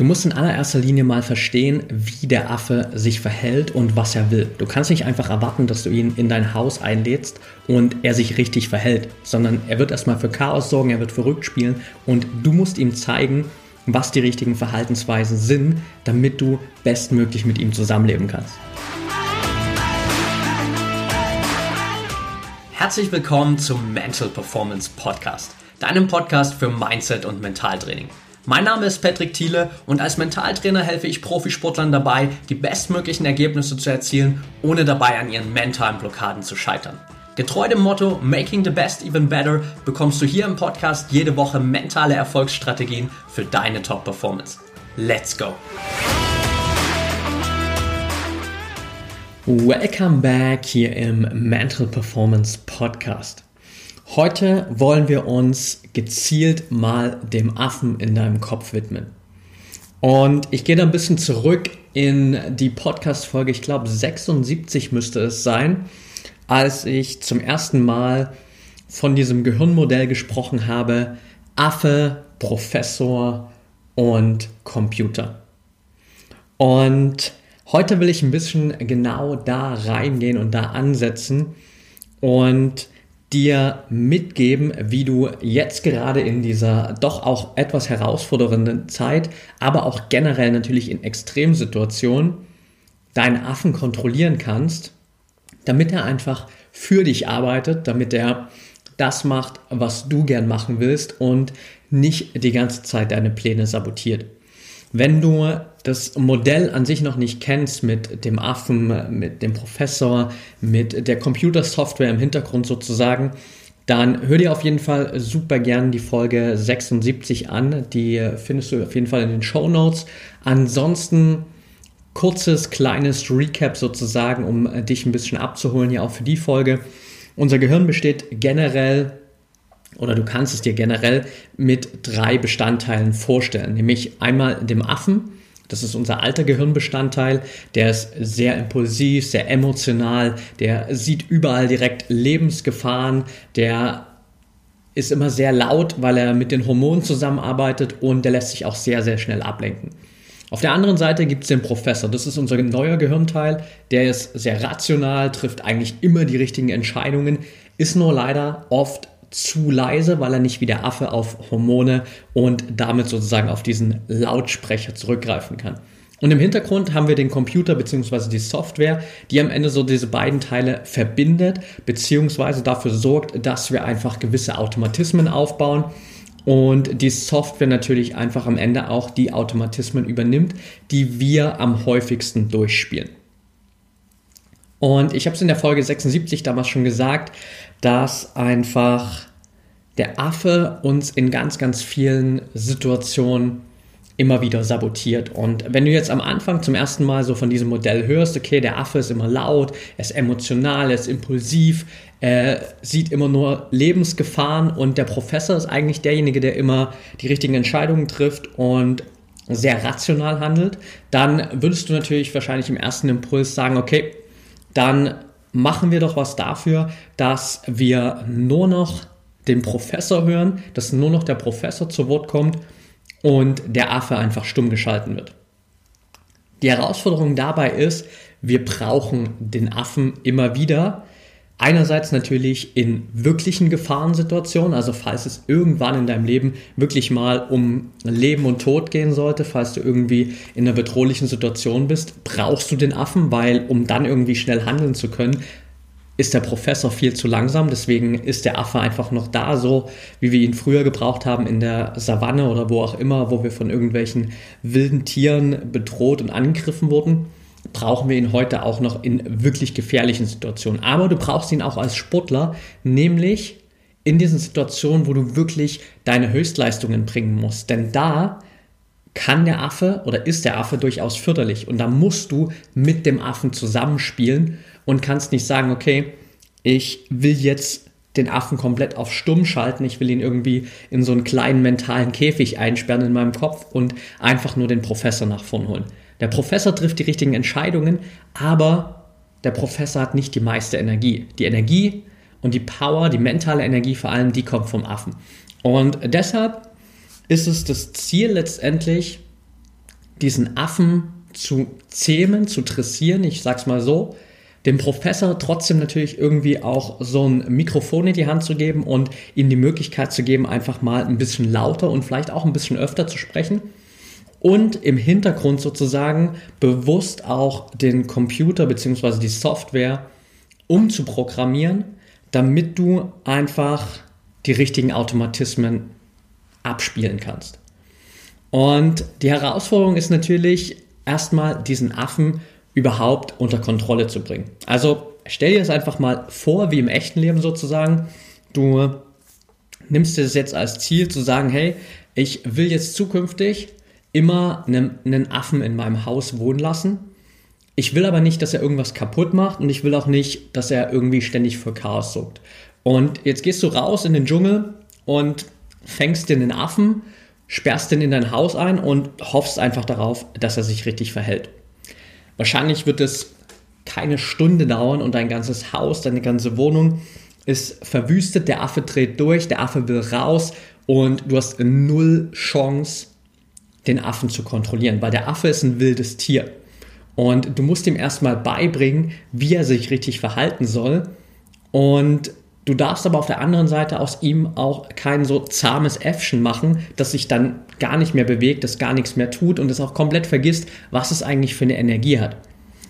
Du musst in allererster Linie mal verstehen, wie der Affe sich verhält und was er will. Du kannst nicht einfach erwarten, dass du ihn in dein Haus einlädst und er sich richtig verhält, sondern er wird erstmal für Chaos sorgen, er wird verrückt spielen und du musst ihm zeigen, was die richtigen Verhaltensweisen sind, damit du bestmöglich mit ihm zusammenleben kannst. Herzlich willkommen zum Mental Performance Podcast, deinem Podcast für Mindset und Mentaltraining. Mein Name ist Patrick Thiele und als Mentaltrainer helfe ich Profisportlern dabei, die bestmöglichen Ergebnisse zu erzielen, ohne dabei an ihren mentalen Blockaden zu scheitern. Getreu dem Motto Making the Best Even Better bekommst du hier im Podcast jede Woche mentale Erfolgsstrategien für deine Top-Performance. Let's go! Welcome back hier im Mental Performance Podcast. Heute wollen wir uns gezielt mal dem Affen in deinem Kopf widmen. Und ich gehe da ein bisschen zurück in die Podcast-Folge, ich glaube 76 müsste es sein, als ich zum ersten Mal von diesem Gehirnmodell gesprochen habe, Affe, Professor und Computer. Und heute will ich ein bisschen genau da reingehen und da ansetzen und dir mitgeben, wie du jetzt gerade in dieser doch auch etwas herausfordernden Zeit, aber auch generell natürlich in Extremsituationen deinen Affen kontrollieren kannst, damit er einfach für dich arbeitet, damit er das macht, was du gern machen willst und nicht die ganze Zeit deine Pläne sabotiert. Wenn du das Modell an sich noch nicht kennst mit dem Affen, mit dem Professor, mit der Computersoftware im Hintergrund sozusagen, dann hör dir auf jeden Fall super gern die Folge 76 an. Die findest du auf jeden Fall in den Show Notes. Ansonsten kurzes, kleines Recap sozusagen, um dich ein bisschen abzuholen, ja auch für die Folge. Unser Gehirn besteht generell oder du kannst es dir generell mit drei Bestandteilen vorstellen, nämlich einmal dem Affen, das ist unser alter Gehirnbestandteil. Der ist sehr impulsiv, sehr emotional. Der sieht überall direkt Lebensgefahren. Der ist immer sehr laut, weil er mit den Hormonen zusammenarbeitet und der lässt sich auch sehr, sehr schnell ablenken. Auf der anderen Seite gibt es den Professor. Das ist unser neuer Gehirnteil. Der ist sehr rational, trifft eigentlich immer die richtigen Entscheidungen, ist nur leider oft zu leise, weil er nicht wie der Affe auf Hormone und damit sozusagen auf diesen Lautsprecher zurückgreifen kann. Und im Hintergrund haben wir den Computer bzw. die Software, die am Ende so diese beiden Teile verbindet bzw. dafür sorgt, dass wir einfach gewisse Automatismen aufbauen und die Software natürlich einfach am Ende auch die Automatismen übernimmt, die wir am häufigsten durchspielen. Und ich habe es in der Folge 76 damals schon gesagt, dass einfach der Affe uns in ganz, ganz vielen Situationen immer wieder sabotiert. Und wenn du jetzt am Anfang zum ersten Mal so von diesem Modell hörst, okay, der Affe ist immer laut, er ist emotional, er ist impulsiv, er sieht immer nur Lebensgefahren und der Professor ist eigentlich derjenige, der immer die richtigen Entscheidungen trifft und sehr rational handelt, dann würdest du natürlich wahrscheinlich im ersten Impuls sagen, okay, dann machen wir doch was dafür, dass wir nur noch den Professor hören, dass nur noch der Professor zu Wort kommt und der Affe einfach stumm geschalten wird. Die Herausforderung dabei ist, wir brauchen den Affen immer wieder, Einerseits natürlich in wirklichen Gefahrensituationen, also falls es irgendwann in deinem Leben wirklich mal um Leben und Tod gehen sollte, falls du irgendwie in einer bedrohlichen Situation bist, brauchst du den Affen, weil um dann irgendwie schnell handeln zu können, ist der Professor viel zu langsam. Deswegen ist der Affe einfach noch da, so wie wir ihn früher gebraucht haben in der Savanne oder wo auch immer, wo wir von irgendwelchen wilden Tieren bedroht und angegriffen wurden brauchen wir ihn heute auch noch in wirklich gefährlichen Situationen. Aber du brauchst ihn auch als Sportler, nämlich in diesen Situationen, wo du wirklich deine Höchstleistungen bringen musst. Denn da kann der Affe oder ist der Affe durchaus förderlich. Und da musst du mit dem Affen zusammenspielen und kannst nicht sagen, okay, ich will jetzt den Affen komplett auf stumm schalten, ich will ihn irgendwie in so einen kleinen mentalen Käfig einsperren in meinem Kopf und einfach nur den Professor nach vorn holen. Der Professor trifft die richtigen Entscheidungen, aber der Professor hat nicht die meiste Energie. Die Energie und die Power, die mentale Energie vor allem, die kommt vom Affen. Und deshalb ist es das Ziel letztendlich, diesen Affen zu zähmen, zu dressieren, ich sag's mal so, dem Professor trotzdem natürlich irgendwie auch so ein Mikrofon in die Hand zu geben und ihm die Möglichkeit zu geben, einfach mal ein bisschen lauter und vielleicht auch ein bisschen öfter zu sprechen. Und im Hintergrund sozusagen bewusst auch den Computer bzw. die Software umzuprogrammieren, damit du einfach die richtigen Automatismen abspielen kannst. Und die Herausforderung ist natürlich erstmal diesen Affen überhaupt unter Kontrolle zu bringen. Also stell dir das einfach mal vor, wie im echten Leben sozusagen. Du nimmst dir das jetzt als Ziel zu sagen, hey, ich will jetzt zukünftig immer einen, einen Affen in meinem Haus wohnen lassen. Ich will aber nicht, dass er irgendwas kaputt macht und ich will auch nicht, dass er irgendwie ständig für Chaos sorgt. Und jetzt gehst du raus in den Dschungel und fängst den Affen, sperrst den in dein Haus ein und hoffst einfach darauf, dass er sich richtig verhält. Wahrscheinlich wird es keine Stunde dauern und dein ganzes Haus, deine ganze Wohnung ist verwüstet, der Affe dreht durch, der Affe will raus und du hast null Chance, den Affen zu kontrollieren, weil der Affe ist ein wildes Tier. Und du musst ihm erstmal beibringen, wie er sich richtig verhalten soll. Und du darfst aber auf der anderen Seite aus ihm auch kein so zahmes Äffchen machen, das sich dann gar nicht mehr bewegt, das gar nichts mehr tut und es auch komplett vergisst, was es eigentlich für eine Energie hat.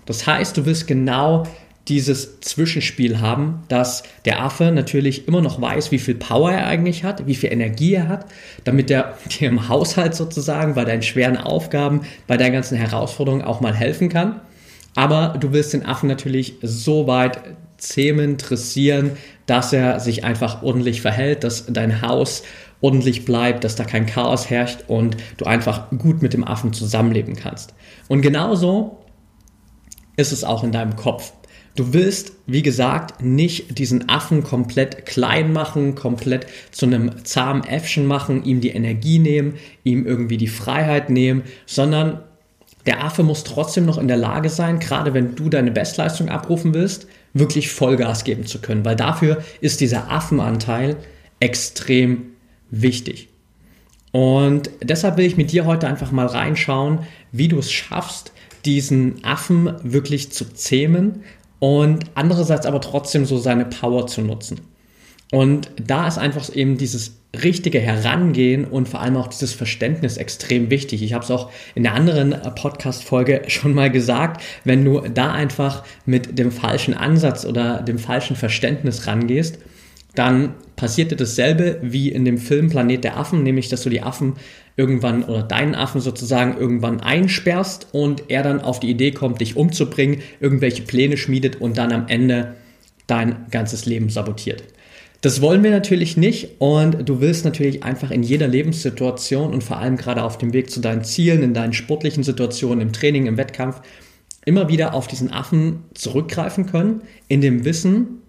Das heißt, du willst genau dieses Zwischenspiel haben, dass der Affe natürlich immer noch weiß, wie viel Power er eigentlich hat, wie viel Energie er hat, damit er dir im Haushalt sozusagen bei deinen schweren Aufgaben, bei deinen ganzen Herausforderungen auch mal helfen kann. Aber du willst den Affen natürlich so weit zähmen, dressieren, dass er sich einfach ordentlich verhält, dass dein Haus ordentlich bleibt, dass da kein Chaos herrscht und du einfach gut mit dem Affen zusammenleben kannst. Und genauso ist es auch in deinem Kopf. Du willst, wie gesagt, nicht diesen Affen komplett klein machen, komplett zu einem zahmen Äffchen machen, ihm die Energie nehmen, ihm irgendwie die Freiheit nehmen, sondern der Affe muss trotzdem noch in der Lage sein, gerade wenn du deine Bestleistung abrufen willst, wirklich Vollgas geben zu können, weil dafür ist dieser Affenanteil extrem wichtig. Und deshalb will ich mit dir heute einfach mal reinschauen, wie du es schaffst, diesen Affen wirklich zu zähmen und andererseits aber trotzdem so seine Power zu nutzen. Und da ist einfach eben dieses richtige Herangehen und vor allem auch dieses Verständnis extrem wichtig. Ich habe es auch in der anderen Podcast-Folge schon mal gesagt, wenn du da einfach mit dem falschen Ansatz oder dem falschen Verständnis rangehst, dann passierte dasselbe wie in dem Film Planet der Affen, nämlich dass du die Affen irgendwann oder deinen Affen sozusagen irgendwann einsperrst und er dann auf die Idee kommt, dich umzubringen, irgendwelche Pläne schmiedet und dann am Ende dein ganzes Leben sabotiert. Das wollen wir natürlich nicht und du willst natürlich einfach in jeder Lebenssituation und vor allem gerade auf dem Weg zu deinen Zielen, in deinen sportlichen Situationen, im Training, im Wettkampf, immer wieder auf diesen Affen zurückgreifen können, in dem Wissen,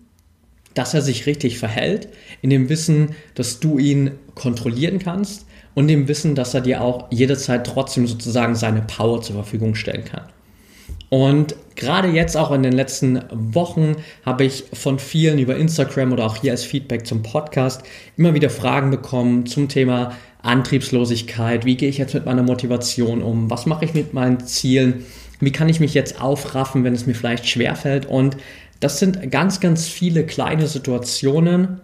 dass er sich richtig verhält, in dem Wissen, dass du ihn kontrollieren kannst und dem Wissen, dass er dir auch jederzeit trotzdem sozusagen seine Power zur Verfügung stellen kann. Und gerade jetzt auch in den letzten Wochen habe ich von vielen über Instagram oder auch hier als Feedback zum Podcast immer wieder Fragen bekommen zum Thema Antriebslosigkeit. Wie gehe ich jetzt mit meiner Motivation um? Was mache ich mit meinen Zielen? Wie kann ich mich jetzt aufraffen, wenn es mir vielleicht schwerfällt? Und das sind ganz, ganz viele kleine Situationen,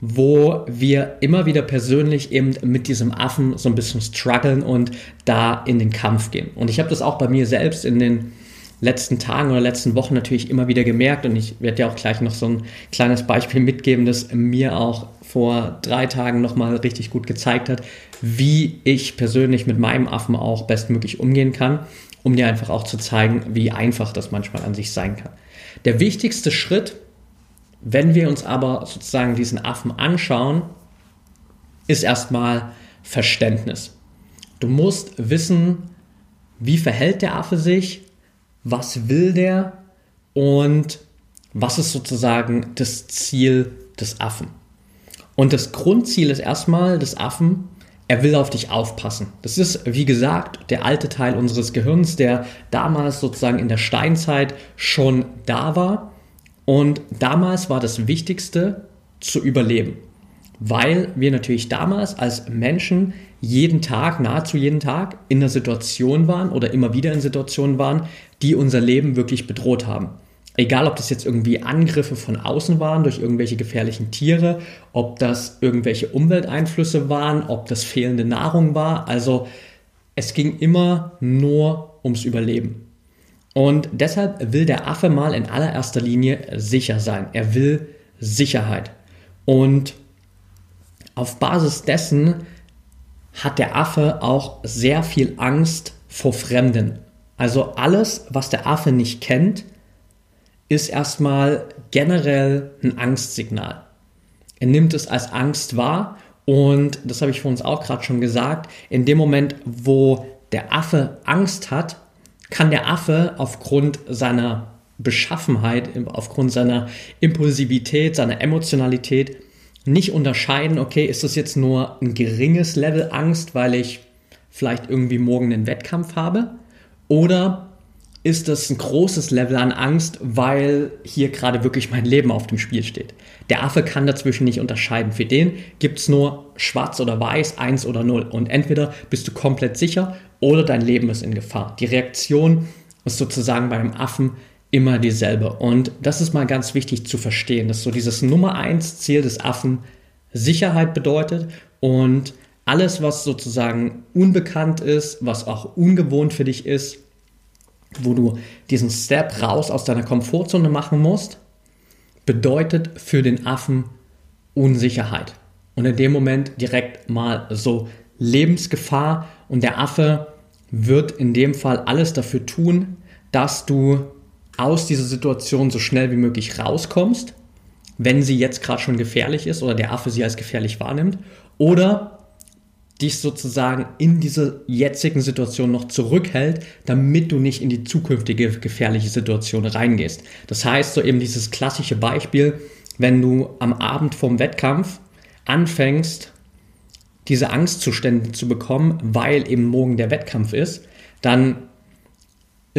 wo wir immer wieder persönlich eben mit diesem Affen so ein bisschen strugglen und da in den Kampf gehen. Und ich habe das auch bei mir selbst in den letzten Tagen oder letzten Wochen natürlich immer wieder gemerkt und ich werde dir auch gleich noch so ein kleines Beispiel mitgeben, das mir auch vor drei Tagen nochmal richtig gut gezeigt hat, wie ich persönlich mit meinem Affen auch bestmöglich umgehen kann, um dir einfach auch zu zeigen, wie einfach das manchmal an sich sein kann. Der wichtigste Schritt, wenn wir uns aber sozusagen diesen Affen anschauen, ist erstmal Verständnis. Du musst wissen, wie verhält der Affe sich, was will der und was ist sozusagen das Ziel des Affen. Und das Grundziel ist erstmal des Affen, er will auf dich aufpassen. Das ist, wie gesagt, der alte Teil unseres Gehirns, der damals sozusagen in der Steinzeit schon da war. Und damals war das Wichtigste zu überleben. weil wir natürlich damals als Menschen jeden Tag, nahezu jeden Tag in einer Situation waren oder immer wieder in Situationen waren, die unser Leben wirklich bedroht haben. Egal, ob das jetzt irgendwie Angriffe von außen waren durch irgendwelche gefährlichen Tiere, ob das irgendwelche Umwelteinflüsse waren, ob das fehlende Nahrung war. Also es ging immer nur ums Überleben. Und deshalb will der Affe mal in allererster Linie sicher sein. Er will Sicherheit. Und auf Basis dessen hat der Affe auch sehr viel Angst vor Fremden. Also alles, was der Affe nicht kennt, ist erstmal generell ein Angstsignal. Er nimmt es als Angst wahr und das habe ich für uns auch gerade schon gesagt, in dem Moment, wo der Affe Angst hat, kann der Affe aufgrund seiner Beschaffenheit, aufgrund seiner Impulsivität, seiner Emotionalität nicht unterscheiden, okay, ist das jetzt nur ein geringes Level Angst, weil ich vielleicht irgendwie morgen einen Wettkampf habe? Oder ist das ein großes Level an Angst, weil hier gerade wirklich mein Leben auf dem Spiel steht. Der Affe kann dazwischen nicht unterscheiden. Für den gibt es nur schwarz oder weiß, eins oder null. Und entweder bist du komplett sicher oder dein Leben ist in Gefahr. Die Reaktion ist sozusagen beim Affen immer dieselbe. Und das ist mal ganz wichtig zu verstehen, dass so dieses Nummer eins Ziel des Affen Sicherheit bedeutet und alles, was sozusagen unbekannt ist, was auch ungewohnt für dich ist, wo du diesen Step raus aus deiner Komfortzone machen musst, bedeutet für den Affen Unsicherheit. Und in dem Moment direkt mal so Lebensgefahr und der Affe wird in dem Fall alles dafür tun, dass du aus dieser Situation so schnell wie möglich rauskommst, wenn sie jetzt gerade schon gefährlich ist oder der Affe sie als gefährlich wahrnimmt, oder dich sozusagen in diese jetzigen Situation noch zurückhält, damit du nicht in die zukünftige gefährliche Situation reingehst. Das heißt, so eben dieses klassische Beispiel, wenn du am Abend vorm Wettkampf anfängst, diese Angstzustände zu bekommen, weil eben morgen der Wettkampf ist, dann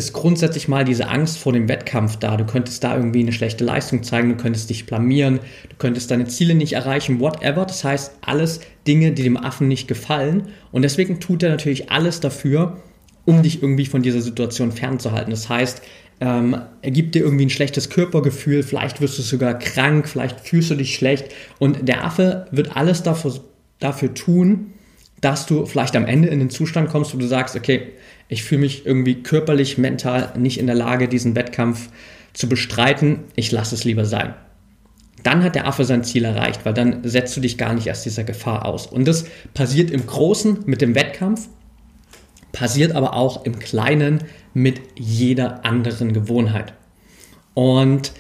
ist grundsätzlich mal diese Angst vor dem Wettkampf da. Du könntest da irgendwie eine schlechte Leistung zeigen, du könntest dich blamieren, du könntest deine Ziele nicht erreichen, whatever. Das heißt, alles Dinge, die dem Affen nicht gefallen. Und deswegen tut er natürlich alles dafür, um dich irgendwie von dieser Situation fernzuhalten. Das heißt, ähm, er gibt dir irgendwie ein schlechtes Körpergefühl, vielleicht wirst du sogar krank, vielleicht fühlst du dich schlecht. Und der Affe wird alles dafür, dafür tun, dass du vielleicht am Ende in den Zustand kommst, wo du sagst, okay, ich fühle mich irgendwie körperlich, mental nicht in der Lage, diesen Wettkampf zu bestreiten, ich lasse es lieber sein. Dann hat der Affe sein Ziel erreicht, weil dann setzt du dich gar nicht erst dieser Gefahr aus. Und das passiert im Großen mit dem Wettkampf, passiert aber auch im Kleinen mit jeder anderen Gewohnheit. Und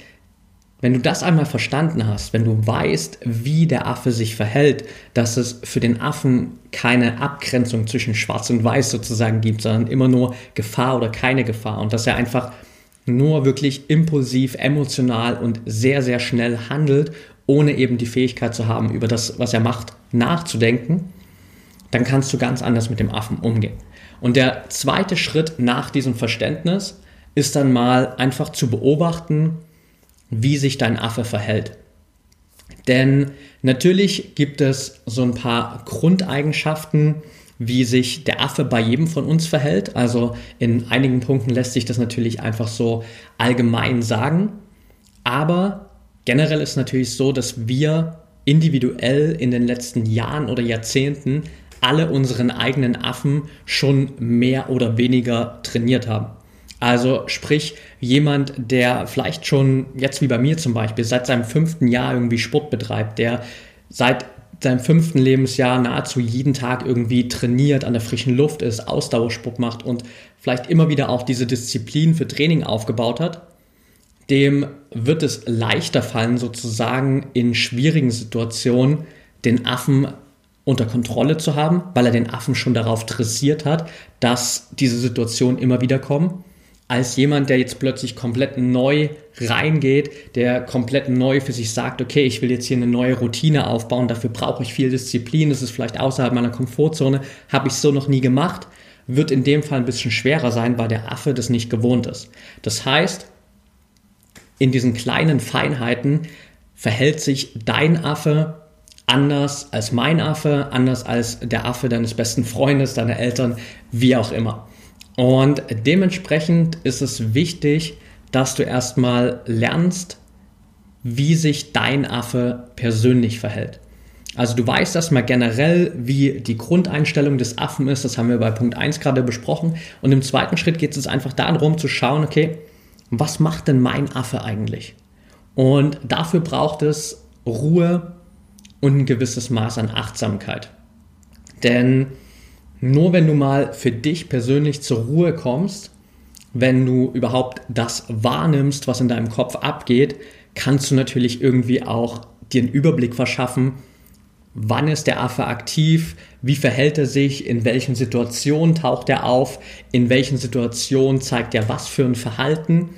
wenn du das einmal verstanden hast, wenn du weißt, wie der Affe sich verhält, dass es für den Affen keine Abgrenzung zwischen Schwarz und Weiß sozusagen gibt, sondern immer nur Gefahr oder keine Gefahr und dass er einfach nur wirklich impulsiv, emotional und sehr, sehr schnell handelt, ohne eben die Fähigkeit zu haben, über das, was er macht, nachzudenken, dann kannst du ganz anders mit dem Affen umgehen. Und der zweite Schritt nach diesem Verständnis ist dann mal einfach zu beobachten, wie sich dein Affe verhält. Denn natürlich gibt es so ein paar Grundeigenschaften, wie sich der Affe bei jedem von uns verhält. Also in einigen Punkten lässt sich das natürlich einfach so allgemein sagen. Aber generell ist natürlich so, dass wir individuell in den letzten Jahren oder Jahrzehnten alle unseren eigenen Affen schon mehr oder weniger trainiert haben. Also sprich, jemand, der vielleicht schon, jetzt wie bei mir zum Beispiel, seit seinem fünften Jahr irgendwie Sport betreibt, der seit seinem fünften Lebensjahr nahezu jeden Tag irgendwie trainiert, an der frischen Luft ist, Ausdauersport macht und vielleicht immer wieder auch diese Disziplin für Training aufgebaut hat, dem wird es leichter fallen, sozusagen in schwierigen Situationen den Affen unter Kontrolle zu haben, weil er den Affen schon darauf dressiert hat, dass diese Situationen immer wieder kommen als jemand, der jetzt plötzlich komplett neu reingeht, der komplett neu für sich sagt, okay, ich will jetzt hier eine neue Routine aufbauen, dafür brauche ich viel Disziplin, das ist vielleicht außerhalb meiner Komfortzone, habe ich so noch nie gemacht, wird in dem Fall ein bisschen schwerer sein, weil der Affe das nicht gewohnt ist. Das heißt, in diesen kleinen Feinheiten verhält sich dein Affe anders als mein Affe, anders als der Affe deines besten Freundes, deiner Eltern, wie auch immer. Und dementsprechend ist es wichtig, dass du erstmal lernst, wie sich dein Affe persönlich verhält. Also du weißt erstmal generell, wie die Grundeinstellung des Affen ist, das haben wir bei Punkt 1 gerade besprochen. Und im zweiten Schritt geht es einfach darum zu schauen, okay, was macht denn mein Affe eigentlich? Und dafür braucht es Ruhe und ein gewisses Maß an Achtsamkeit. Denn nur wenn du mal für dich persönlich zur Ruhe kommst, wenn du überhaupt das wahrnimmst, was in deinem Kopf abgeht, kannst du natürlich irgendwie auch dir einen Überblick verschaffen, wann ist der Affe aktiv, wie verhält er sich, in welchen Situationen taucht er auf, in welchen Situationen zeigt er was für ein Verhalten.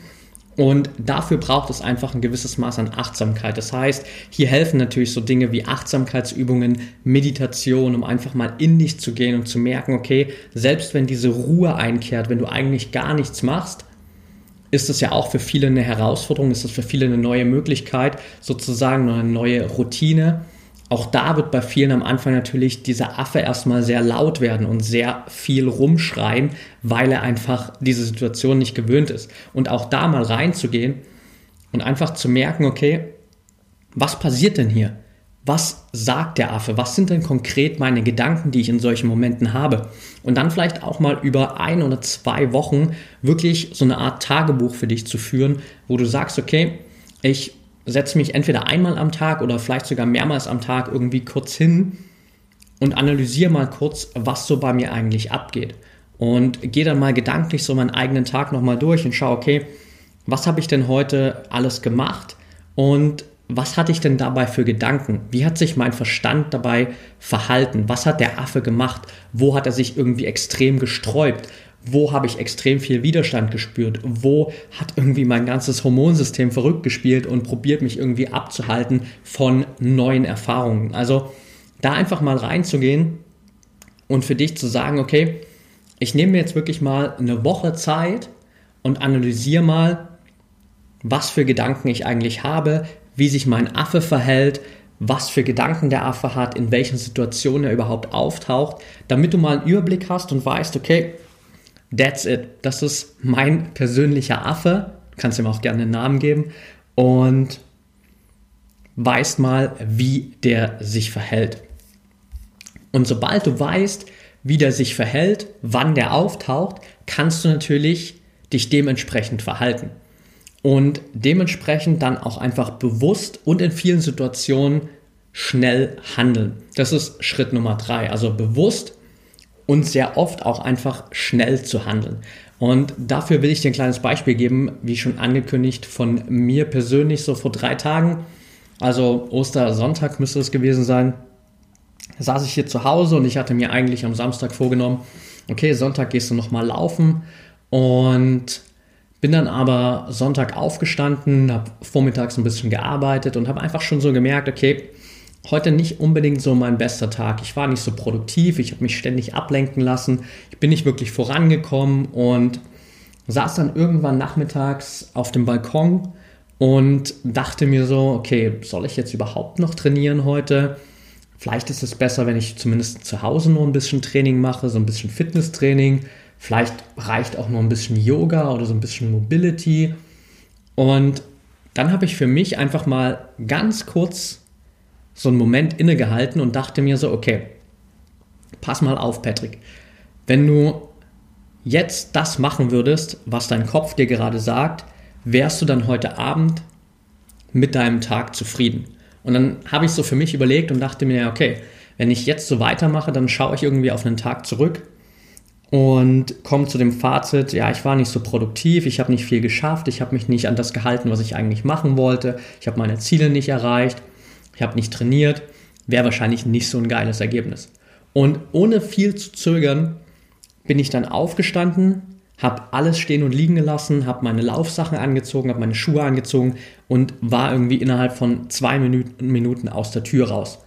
Und dafür braucht es einfach ein gewisses Maß an Achtsamkeit. Das heißt, hier helfen natürlich so Dinge wie Achtsamkeitsübungen, Meditation, um einfach mal in dich zu gehen und zu merken, okay, selbst wenn diese Ruhe einkehrt, wenn du eigentlich gar nichts machst, ist es ja auch für viele eine Herausforderung, ist es für viele eine neue Möglichkeit, sozusagen eine neue Routine. Auch da wird bei vielen am Anfang natürlich dieser Affe erstmal sehr laut werden und sehr viel rumschreien, weil er einfach diese Situation nicht gewöhnt ist. Und auch da mal reinzugehen und einfach zu merken, okay, was passiert denn hier? was sagt der Affe? Was sind denn konkret meine Gedanken, die ich in solchen Momenten habe? Und dann vielleicht auch mal über ein oder zwei Wochen wirklich so eine Art Tagebuch für dich zu führen, wo du sagst, okay, ich setze mich entweder einmal am Tag oder vielleicht sogar mehrmals am Tag irgendwie kurz hin und analysiere mal kurz, was so bei mir eigentlich abgeht. Und gehe dann mal gedanklich so meinen eigenen Tag nochmal durch und schaue, okay, was habe ich denn heute alles gemacht? Und was hatte ich denn dabei für Gedanken? Wie hat sich mein Verstand dabei verhalten? Was hat der Affe gemacht? Wo hat er sich irgendwie extrem gesträubt? Wo habe ich extrem viel Widerstand gespürt? Wo hat irgendwie mein ganzes Hormonsystem verrückt gespielt und probiert mich irgendwie abzuhalten von neuen Erfahrungen? Also da einfach mal reinzugehen und für dich zu sagen, okay, ich nehme mir jetzt wirklich mal eine Woche Zeit und analysiere mal, was für Gedanken ich eigentlich habe, wie sich mein Affe verhält, was für Gedanken der Affe hat, in welchen Situationen er überhaupt auftaucht, damit du mal einen Überblick hast und weißt, okay, that's it. Das ist mein persönlicher Affe. Du kannst ihm auch gerne einen Namen geben und weißt mal, wie der sich verhält. Und sobald du weißt, wie der sich verhält, wann der auftaucht, kannst du natürlich dich dementsprechend verhalten und dementsprechend dann auch einfach bewusst und in vielen Situationen schnell handeln. Das ist Schritt Nummer drei. Also bewusst und sehr oft auch einfach schnell zu handeln. Und dafür will ich dir ein kleines Beispiel geben, wie schon angekündigt von mir persönlich so vor drei Tagen. Also Ostersonntag müsste es gewesen sein. Saß ich hier zu Hause und ich hatte mir eigentlich am Samstag vorgenommen, okay, Sonntag gehst du nochmal laufen und bin dann aber Sonntag aufgestanden, habe vormittags ein bisschen gearbeitet und habe einfach schon so gemerkt, okay, heute nicht unbedingt so mein bester Tag. Ich war nicht so produktiv, ich habe mich ständig ablenken lassen, ich bin nicht wirklich vorangekommen und saß dann irgendwann nachmittags auf dem Balkon und dachte mir so, okay, soll ich jetzt überhaupt noch trainieren heute? Vielleicht ist es besser, wenn ich zumindest zu Hause nur ein bisschen Training mache, so ein bisschen Fitnesstraining Vielleicht reicht auch noch ein bisschen Yoga oder so ein bisschen Mobility. Und dann habe ich für mich einfach mal ganz kurz so einen Moment innegehalten und dachte mir so, okay, pass mal auf, Patrick. Wenn du jetzt das machen würdest, was dein Kopf dir gerade sagt, wärst du dann heute Abend mit deinem Tag zufrieden? Und dann habe ich so für mich überlegt und dachte mir, okay, wenn ich jetzt so weitermache, dann schaue ich irgendwie auf einen Tag zurück und komme zu dem Fazit, ja, ich war nicht so produktiv, ich habe nicht viel geschafft, ich habe mich nicht an das gehalten, was ich eigentlich machen wollte, ich habe meine Ziele nicht erreicht, ich habe nicht trainiert, wäre wahrscheinlich nicht so ein geiles Ergebnis. Und ohne viel zu zögern bin ich dann aufgestanden, habe alles stehen und liegen gelassen, habe meine Laufsachen angezogen, habe meine Schuhe angezogen und war irgendwie innerhalb von zwei Minuten aus der Tür raus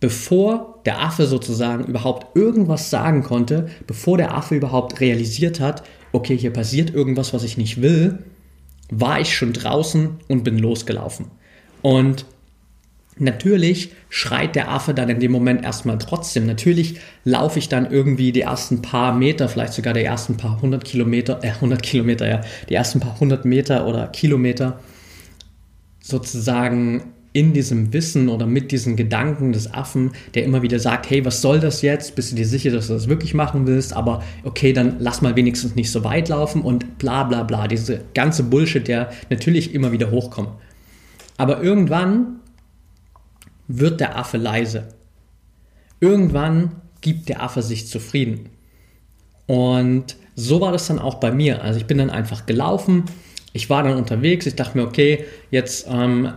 bevor der Affe sozusagen überhaupt irgendwas sagen konnte, bevor der Affe überhaupt realisiert hat, okay, hier passiert irgendwas, was ich nicht will, war ich schon draußen und bin losgelaufen. Und Natürlich schreit der Affe dann in dem Moment erstmal trotzdem. Natürlich laufe ich dann irgendwie die ersten paar Meter, vielleicht sogar die ersten paar hundert Kilometer, äh, hundert Kilometer, ja, die ersten paar hundert Meter oder Kilometer sozusagen in diesem Wissen oder mit diesen Gedanken des Affen, der immer wieder sagt, hey, was soll das jetzt? Bist du dir sicher, dass du das wirklich machen willst? Aber okay, dann lass mal wenigstens nicht so weit laufen und bla bla bla. Diese ganze Bullshit, der natürlich immer wieder hochkommt. Aber irgendwann wird der Affe leise. Irgendwann gibt der Affe sich zufrieden. Und so war das dann auch bei mir. Also ich bin dann einfach gelaufen. Ich war dann unterwegs. Ich dachte mir, okay, jetzt ähm,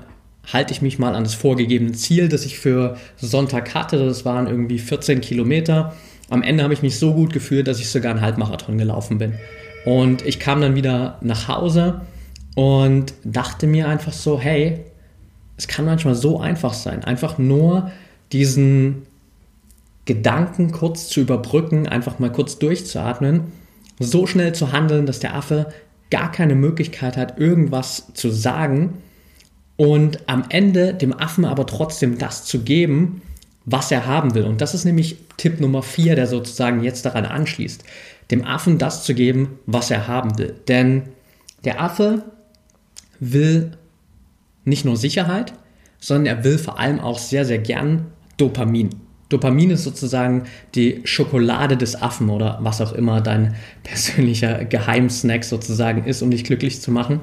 halte ich mich mal an das vorgegebene Ziel, das ich für Sonntag hatte. Das waren irgendwie 14 Kilometer. Am Ende habe ich mich so gut gefühlt, dass ich sogar einen Halbmarathon gelaufen bin. Und ich kam dann wieder nach Hause und dachte mir einfach so, hey, es kann manchmal so einfach sein, einfach nur diesen Gedanken kurz zu überbrücken, einfach mal kurz durchzuatmen, so schnell zu handeln, dass der Affe gar keine Möglichkeit hat, irgendwas zu sagen und am Ende dem Affen aber trotzdem das zu geben, was er haben will. Und das ist nämlich Tipp Nummer 4, der sozusagen jetzt daran anschließt. Dem Affen das zu geben, was er haben will. Denn der Affe will nicht nur Sicherheit, sondern er will vor allem auch sehr, sehr gern Dopamin. Dopamin ist sozusagen die Schokolade des Affen oder was auch immer dein persönlicher Geheimsnack sozusagen ist, um dich glücklich zu machen.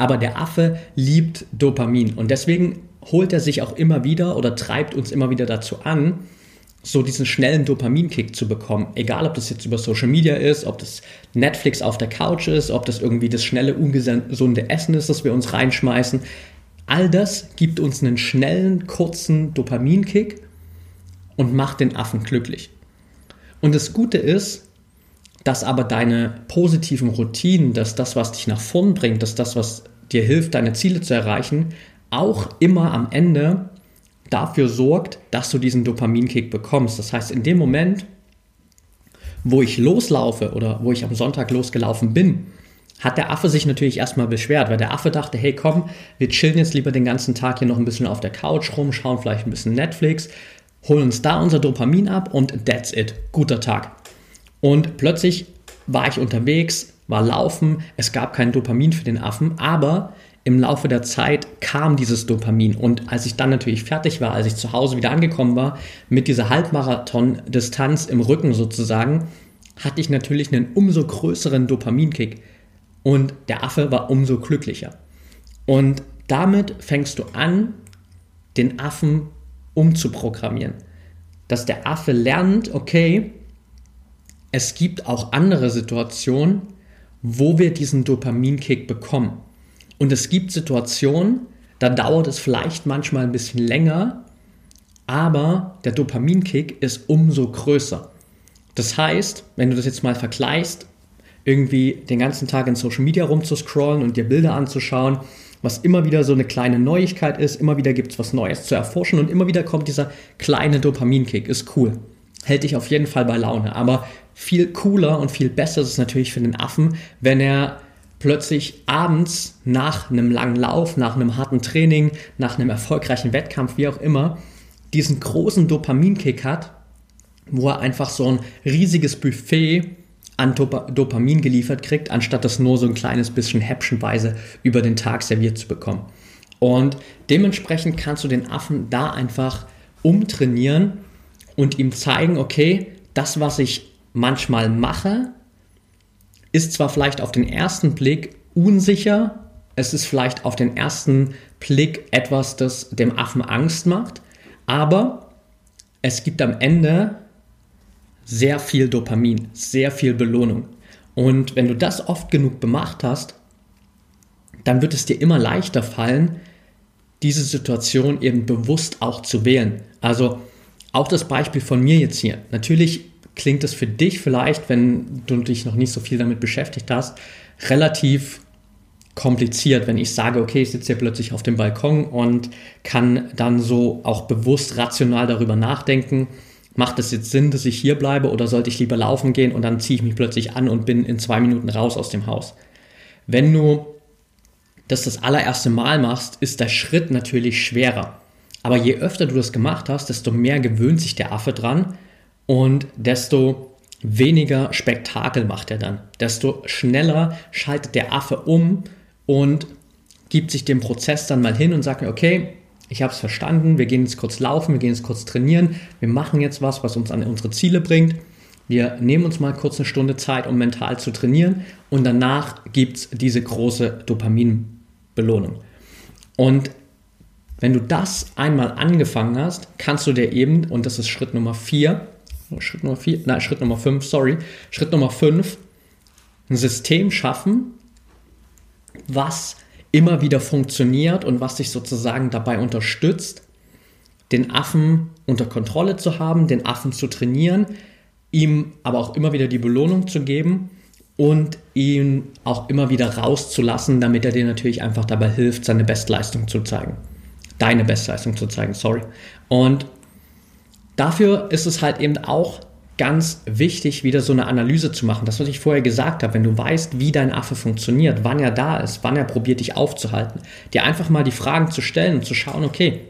Aber der Affe liebt Dopamin und deswegen holt er sich auch immer wieder oder treibt uns immer wieder dazu an, so diesen schnellen Dopaminkick zu bekommen. Egal, ob das jetzt über Social Media ist, ob das Netflix auf der Couch ist, ob das irgendwie das schnelle, ungesunde Essen ist, das wir uns reinschmeißen. All das gibt uns einen schnellen, kurzen Dopaminkick und macht den Affen glücklich. Und das Gute ist, dass aber deine positiven Routinen, dass das, was dich nach vorn bringt, dass das, was dir hilft, deine Ziele zu erreichen, auch immer am Ende dafür sorgt, dass du diesen Dopaminkick bekommst. Das heißt, in dem Moment, wo ich loslaufe oder wo ich am Sonntag losgelaufen bin, hat der Affe sich natürlich erstmal beschwert, weil der Affe dachte, hey komm, wir chillen jetzt lieber den ganzen Tag hier noch ein bisschen auf der Couch rum, schauen vielleicht ein bisschen Netflix, holen uns da unser Dopamin ab und that's it. Guter Tag. Und plötzlich war ich unterwegs, war laufen, es gab kein Dopamin für den Affen, aber im Laufe der Zeit kam dieses Dopamin. Und als ich dann natürlich fertig war, als ich zu Hause wieder angekommen war, mit dieser Halbmarathon-Distanz im Rücken sozusagen, hatte ich natürlich einen umso größeren Dopaminkick. Und der Affe war umso glücklicher. Und damit fängst du an, den Affen umzuprogrammieren. Dass der Affe lernt, okay, es gibt auch andere Situationen, wo wir diesen Dopaminkick bekommen. Und es gibt Situationen, da dauert es vielleicht manchmal ein bisschen länger, aber der Dopaminkick ist umso größer. Das heißt, wenn du das jetzt mal vergleichst, irgendwie den ganzen Tag in Social Media rumzuscrollen und dir Bilder anzuschauen, was immer wieder so eine kleine Neuigkeit ist, immer wieder gibt es was Neues zu erforschen und immer wieder kommt dieser kleine Dopaminkick, ist cool. Hält dich auf jeden Fall bei Laune. Aber viel cooler und viel besser ist es natürlich für den Affen, wenn er plötzlich abends nach einem langen Lauf, nach einem harten Training, nach einem erfolgreichen Wettkampf, wie auch immer, diesen großen Dopaminkick hat, wo er einfach so ein riesiges Buffet an Dopamin geliefert kriegt, anstatt das nur so ein kleines bisschen häppchenweise über den Tag serviert zu bekommen. Und dementsprechend kannst du den Affen da einfach umtrainieren und ihm zeigen, okay, das, was ich manchmal mache, ist zwar vielleicht auf den ersten Blick unsicher, es ist vielleicht auf den ersten Blick etwas, das dem Affen Angst macht, aber es gibt am Ende sehr viel Dopamin, sehr viel Belohnung. Und wenn du das oft genug gemacht hast, dann wird es dir immer leichter fallen, diese Situation eben bewusst auch zu wählen. Also auch das Beispiel von mir jetzt hier. Natürlich klingt es für dich vielleicht, wenn du dich noch nicht so viel damit beschäftigt hast, relativ kompliziert, wenn ich sage, okay, ich sitze hier plötzlich auf dem Balkon und kann dann so auch bewusst rational darüber nachdenken, macht es jetzt Sinn, dass ich hier bleibe oder sollte ich lieber laufen gehen und dann ziehe ich mich plötzlich an und bin in zwei Minuten raus aus dem Haus. Wenn du das das allererste Mal machst, ist der Schritt natürlich schwerer. Aber je öfter du das gemacht hast, desto mehr gewöhnt sich der Affe dran und desto weniger Spektakel macht er dann. Desto schneller schaltet der Affe um und gibt sich dem Prozess dann mal hin und sagt, okay, ich habe es verstanden, wir gehen jetzt kurz laufen, wir gehen jetzt kurz trainieren, wir machen jetzt was, was uns an unsere Ziele bringt. Wir nehmen uns mal kurz eine Stunde Zeit, um mental zu trainieren und danach gibt es diese große Dopaminbelohnung. Und wenn du das einmal angefangen hast, kannst du dir eben, und das ist Schritt Nummer 4, Schritt Nummer 4, nein, Schritt Nummer 5, sorry, Schritt Nummer 5, ein System schaffen, was immer wieder funktioniert und was dich sozusagen dabei unterstützt, den Affen unter Kontrolle zu haben, den Affen zu trainieren, ihm aber auch immer wieder die Belohnung zu geben und ihn auch immer wieder rauszulassen, damit er dir natürlich einfach dabei hilft, seine Bestleistung zu zeigen. Deine Bestleistung zu zeigen, sorry. Und dafür ist es halt eben auch ganz wichtig, wieder so eine Analyse zu machen. Das, was ich vorher gesagt habe, wenn du weißt, wie dein Affe funktioniert, wann er da ist, wann er probiert, dich aufzuhalten, dir einfach mal die Fragen zu stellen und zu schauen, okay,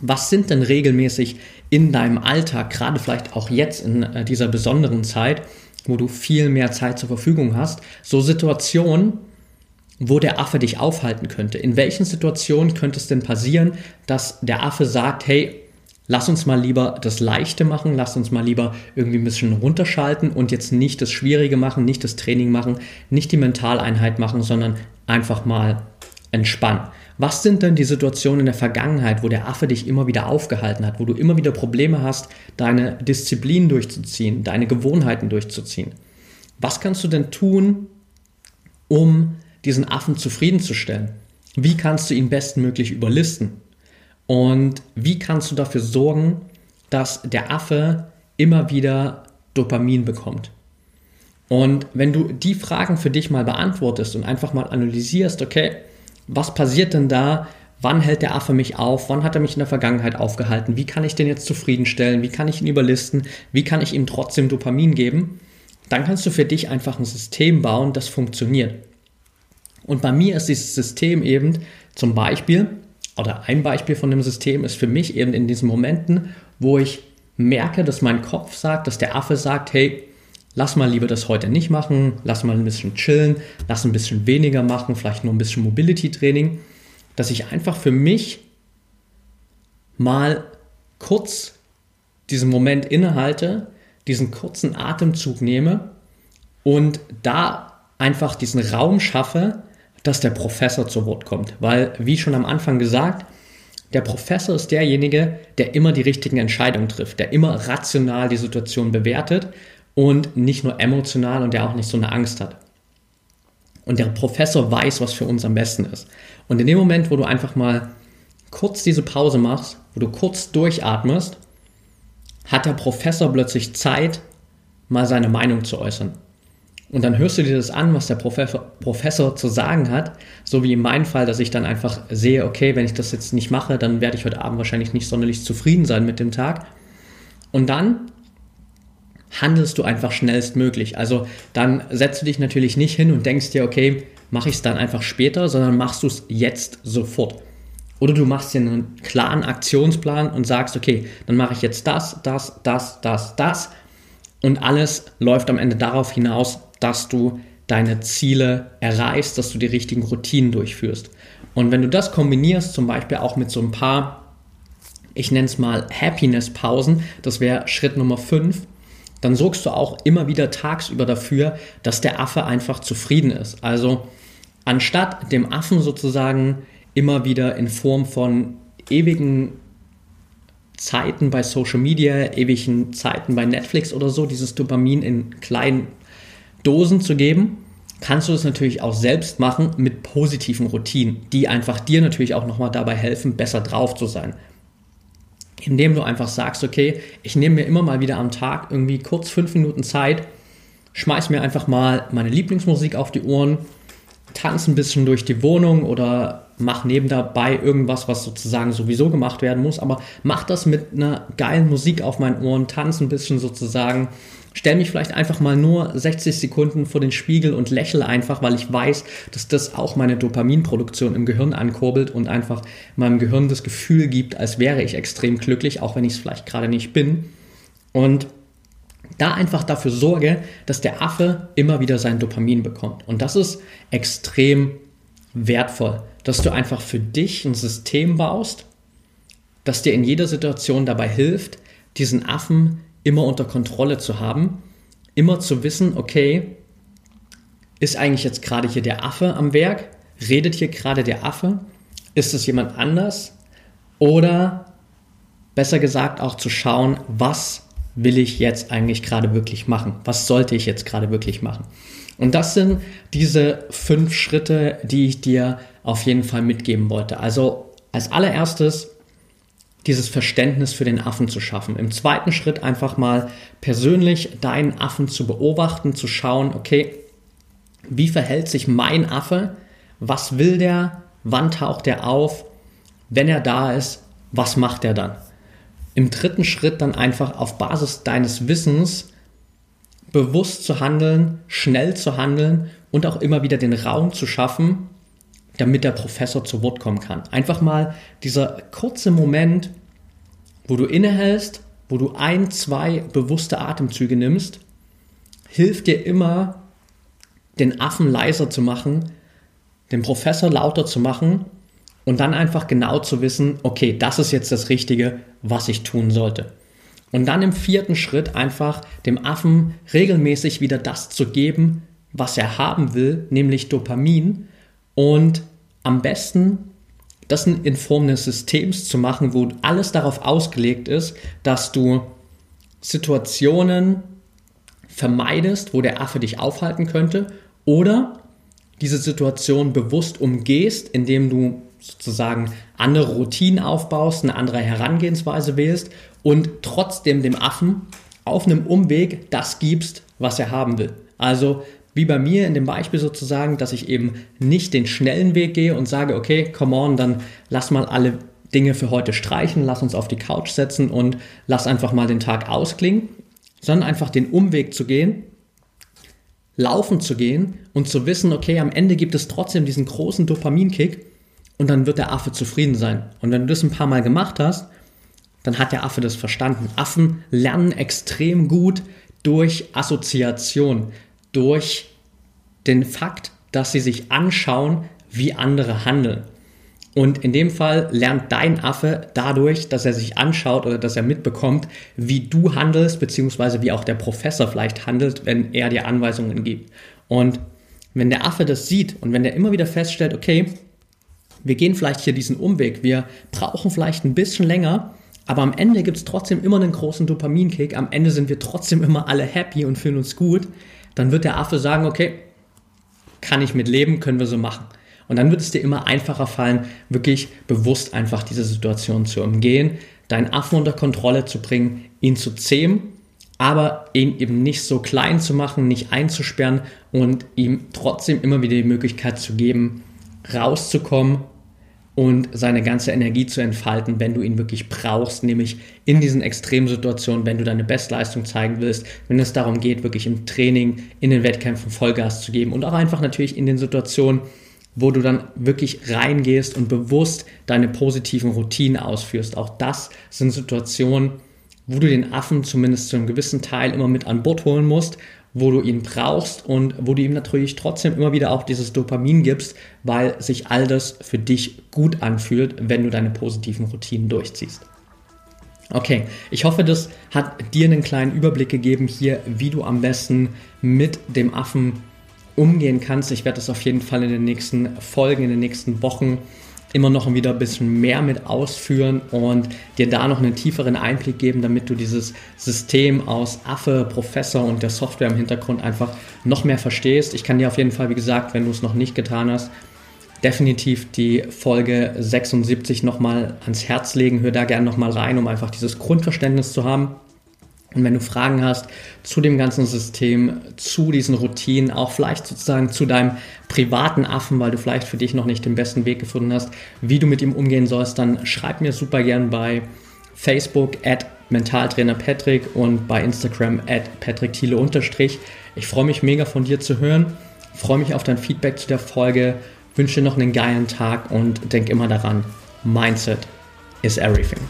was sind denn regelmäßig in deinem Alltag, gerade vielleicht auch jetzt in äh, dieser besonderen Zeit, wo du viel mehr Zeit zur Verfügung hast, so Situationen, wo der Affe dich aufhalten könnte. In welchen Situationen könnte es denn passieren, dass der Affe sagt, hey, Lass uns mal lieber das Leichte machen, lass uns mal lieber irgendwie ein bisschen runterschalten und jetzt nicht das Schwierige machen, nicht das Training machen, nicht die Mentaleinheit machen, sondern einfach mal entspannen. Was sind denn die Situationen in der Vergangenheit, wo der Affe dich immer wieder aufgehalten hat, wo du immer wieder Probleme hast, deine Disziplin durchzuziehen, deine Gewohnheiten durchzuziehen? Was kannst du denn tun, um diesen Affen zufriedenzustellen? Wie kannst du ihn bestmöglich überlisten? Und wie kannst du dafür sorgen, dass der Affe immer wieder Dopamin bekommt? Und wenn du die Fragen für dich mal beantwortest und einfach mal analysierst, okay, was passiert denn da? Wann hält der Affe mich auf? Wann hat er mich in der Vergangenheit aufgehalten? Wie kann ich den jetzt zufriedenstellen? Wie kann ich ihn überlisten? Wie kann ich ihm trotzdem Dopamin geben? Dann kannst du für dich einfach ein System bauen, das funktioniert. Und bei mir ist dieses System eben zum Beispiel, oder ein Beispiel von dem System ist für mich eben in diesen Momenten, wo ich merke, dass mein Kopf sagt, dass der Affe sagt, hey, lass mal lieber das heute nicht machen, lass mal ein bisschen chillen, lass ein bisschen weniger machen, vielleicht nur ein bisschen Mobility Training, dass ich einfach für mich mal kurz diesen Moment innehalte, diesen kurzen Atemzug nehme und da einfach diesen Raum schaffe, dass der Professor zu Wort kommt. Weil, wie schon am Anfang gesagt, der Professor ist derjenige, der immer die richtigen Entscheidungen trifft, der immer rational die Situation bewertet und nicht nur emotional und der auch nicht so eine Angst hat. Und der Professor weiß, was für uns am besten ist. Und in dem Moment, wo du einfach mal kurz diese Pause machst, wo du kurz durchatmest, hat der Professor plötzlich Zeit, mal seine Meinung zu äußern. Und dann hörst du dir das an, was der Professor, Professor zu sagen hat, so wie in meinem Fall, dass ich dann einfach sehe, okay, wenn ich das jetzt nicht mache, dann werde ich heute Abend wahrscheinlich nicht sonderlich zufrieden sein mit dem Tag. Und dann handelst du einfach schnellstmöglich. Also dann setzt du dich natürlich nicht hin und denkst dir, okay, mache ich es dann einfach später, sondern machst du es jetzt sofort. Oder du machst dir einen klaren Aktionsplan und sagst, okay, dann mache ich jetzt das, das, das, das, das. Und alles läuft am Ende darauf hinaus, dass du deine Ziele erreichst, dass du die richtigen Routinen durchführst. Und wenn du das kombinierst, zum Beispiel auch mit so ein paar, ich nenne es mal Happiness-Pausen, das wäre Schritt Nummer 5, dann sorgst du auch immer wieder tagsüber dafür, dass der Affe einfach zufrieden ist. Also anstatt dem Affen sozusagen immer wieder in Form von ewigen Zeiten bei Social Media, ewigen Zeiten bei Netflix oder so, dieses Dopamin in kleinen Dosen zu geben, kannst du das natürlich auch selbst machen mit positiven Routinen, die einfach dir natürlich auch nochmal dabei helfen, besser drauf zu sein. Indem du einfach sagst, okay, ich nehme mir immer mal wieder am Tag irgendwie kurz fünf Minuten Zeit, schmeiß mir einfach mal meine Lieblingsmusik auf die Ohren, tanz ein bisschen durch die Wohnung oder mach neben dabei irgendwas, was sozusagen sowieso gemacht werden muss, aber mach das mit einer geilen Musik auf meinen Ohren, tanz ein bisschen sozusagen. Stell mich vielleicht einfach mal nur 60 Sekunden vor den Spiegel und lächle einfach, weil ich weiß, dass das auch meine Dopaminproduktion im Gehirn ankurbelt und einfach meinem Gehirn das Gefühl gibt, als wäre ich extrem glücklich, auch wenn ich es vielleicht gerade nicht bin. Und da einfach dafür sorge, dass der Affe immer wieder sein Dopamin bekommt. Und das ist extrem wertvoll, dass du einfach für dich ein System baust, das dir in jeder Situation dabei hilft, diesen Affen immer unter Kontrolle zu haben, immer zu wissen, okay, ist eigentlich jetzt gerade hier der Affe am Werk? Redet hier gerade der Affe? Ist es jemand anders? Oder besser gesagt auch zu schauen, was will ich jetzt eigentlich gerade wirklich machen? Was sollte ich jetzt gerade wirklich machen? Und das sind diese fünf Schritte, die ich dir auf jeden Fall mitgeben wollte. Also als allererstes dieses Verständnis für den Affen zu schaffen. Im zweiten Schritt einfach mal persönlich deinen Affen zu beobachten, zu schauen, okay, wie verhält sich mein Affe? Was will der? Wann taucht er auf? Wenn er da ist, was macht er dann? Im dritten Schritt dann einfach auf Basis deines Wissens bewusst zu handeln, schnell zu handeln und auch immer wieder den Raum zu schaffen, damit der Professor zu Wort kommen kann. Einfach mal dieser kurze Moment, wo du innehältst, wo du ein, zwei bewusste Atemzüge nimmst, hilft dir immer, den Affen leiser zu machen, den Professor lauter zu machen und dann einfach genau zu wissen, okay, das ist jetzt das Richtige, was ich tun sollte. Und dann im vierten Schritt einfach dem Affen regelmäßig wieder das zu geben, was er haben will, nämlich Dopamin. Und am besten das in Form eines Systems zu machen, wo alles darauf ausgelegt ist, dass du Situationen vermeidest, wo der Affe dich aufhalten könnte, oder diese Situation bewusst umgehst, indem du sozusagen andere Routinen aufbaust, eine andere Herangehensweise wählst und trotzdem dem Affen auf einem Umweg das gibst, was er haben will. Also wie bei mir in dem Beispiel sozusagen, dass ich eben nicht den schnellen Weg gehe und sage, okay, come on, dann lass mal alle Dinge für heute streichen, lass uns auf die Couch setzen und lass einfach mal den Tag ausklingen, sondern einfach den Umweg zu gehen, laufen zu gehen und zu wissen, okay, am Ende gibt es trotzdem diesen großen Dopaminkick und dann wird der Affe zufrieden sein. Und wenn du das ein paar Mal gemacht hast, dann hat der Affe das verstanden. Affen lernen extrem gut durch Assoziation, durch den Fakt, dass sie sich anschauen, wie andere handeln. Und in dem Fall lernt dein Affe dadurch, dass er sich anschaut oder dass er mitbekommt, wie du handelst, beziehungsweise wie auch der Professor vielleicht handelt, wenn er dir Anweisungen gibt. Und wenn der Affe das sieht und wenn er immer wieder feststellt, okay, wir gehen vielleicht hier diesen Umweg, wir brauchen vielleicht ein bisschen länger, aber am Ende gibt es trotzdem immer einen großen Dopaminkick, am Ende sind wir trotzdem immer alle happy und fühlen uns gut, dann wird der Affe sagen, okay, kann ich mit leben, können wir so machen. Und dann wird es dir immer einfacher fallen, wirklich bewusst einfach diese Situation zu umgehen, deinen Affen unter Kontrolle zu bringen, ihn zu zähmen, aber ihn eben nicht so klein zu machen, nicht einzusperren und ihm trotzdem immer wieder die Möglichkeit zu geben, rauszukommen und seine ganze Energie zu entfalten, wenn du ihn wirklich brauchst, nämlich in diesen Extremsituationen, wenn du deine Bestleistung zeigen willst, wenn es darum geht, wirklich im Training, in den Wettkämpfen Vollgas zu geben und auch einfach natürlich in den Situationen, wo du dann wirklich reingehst und bewusst deine positiven Routinen ausführst. Auch das sind Situationen, wo du den Affen zumindest zu einem gewissen Teil immer mit an Bord holen musst wo du ihn brauchst und wo du ihm natürlich trotzdem immer wieder auch dieses Dopamin gibst, weil sich all das für dich gut anfühlt, wenn du deine positiven Routinen durchziehst. Okay, ich hoffe, das hat dir einen kleinen Überblick gegeben hier, wie du am besten mit dem Affen umgehen kannst. Ich werde das auf jeden Fall in den nächsten Folgen, in den nächsten Wochen immer noch wieder ein bisschen mehr mit ausführen und dir da noch einen tieferen Einblick geben, damit du dieses System aus Affe, Professor und der Software im Hintergrund einfach noch mehr verstehst. Ich kann dir auf jeden Fall, wie gesagt, wenn du es noch nicht getan hast, definitiv die Folge 76 nochmal ans Herz legen. Hör da gerne nochmal rein, um einfach dieses Grundverständnis zu haben. Und wenn du Fragen hast zu dem ganzen System, zu diesen Routinen, auch vielleicht sozusagen zu deinem privaten Affen, weil du vielleicht für dich noch nicht den besten Weg gefunden hast, wie du mit ihm umgehen sollst, dann schreib mir super gern bei Facebook at Mentaltrainer Patrick und bei Instagram at Patrick Thiele unterstrich. Ich freue mich mega von dir zu hören, freue mich auf dein Feedback zu der Folge, wünsche dir noch einen geilen Tag und denk immer daran, Mindset is everything.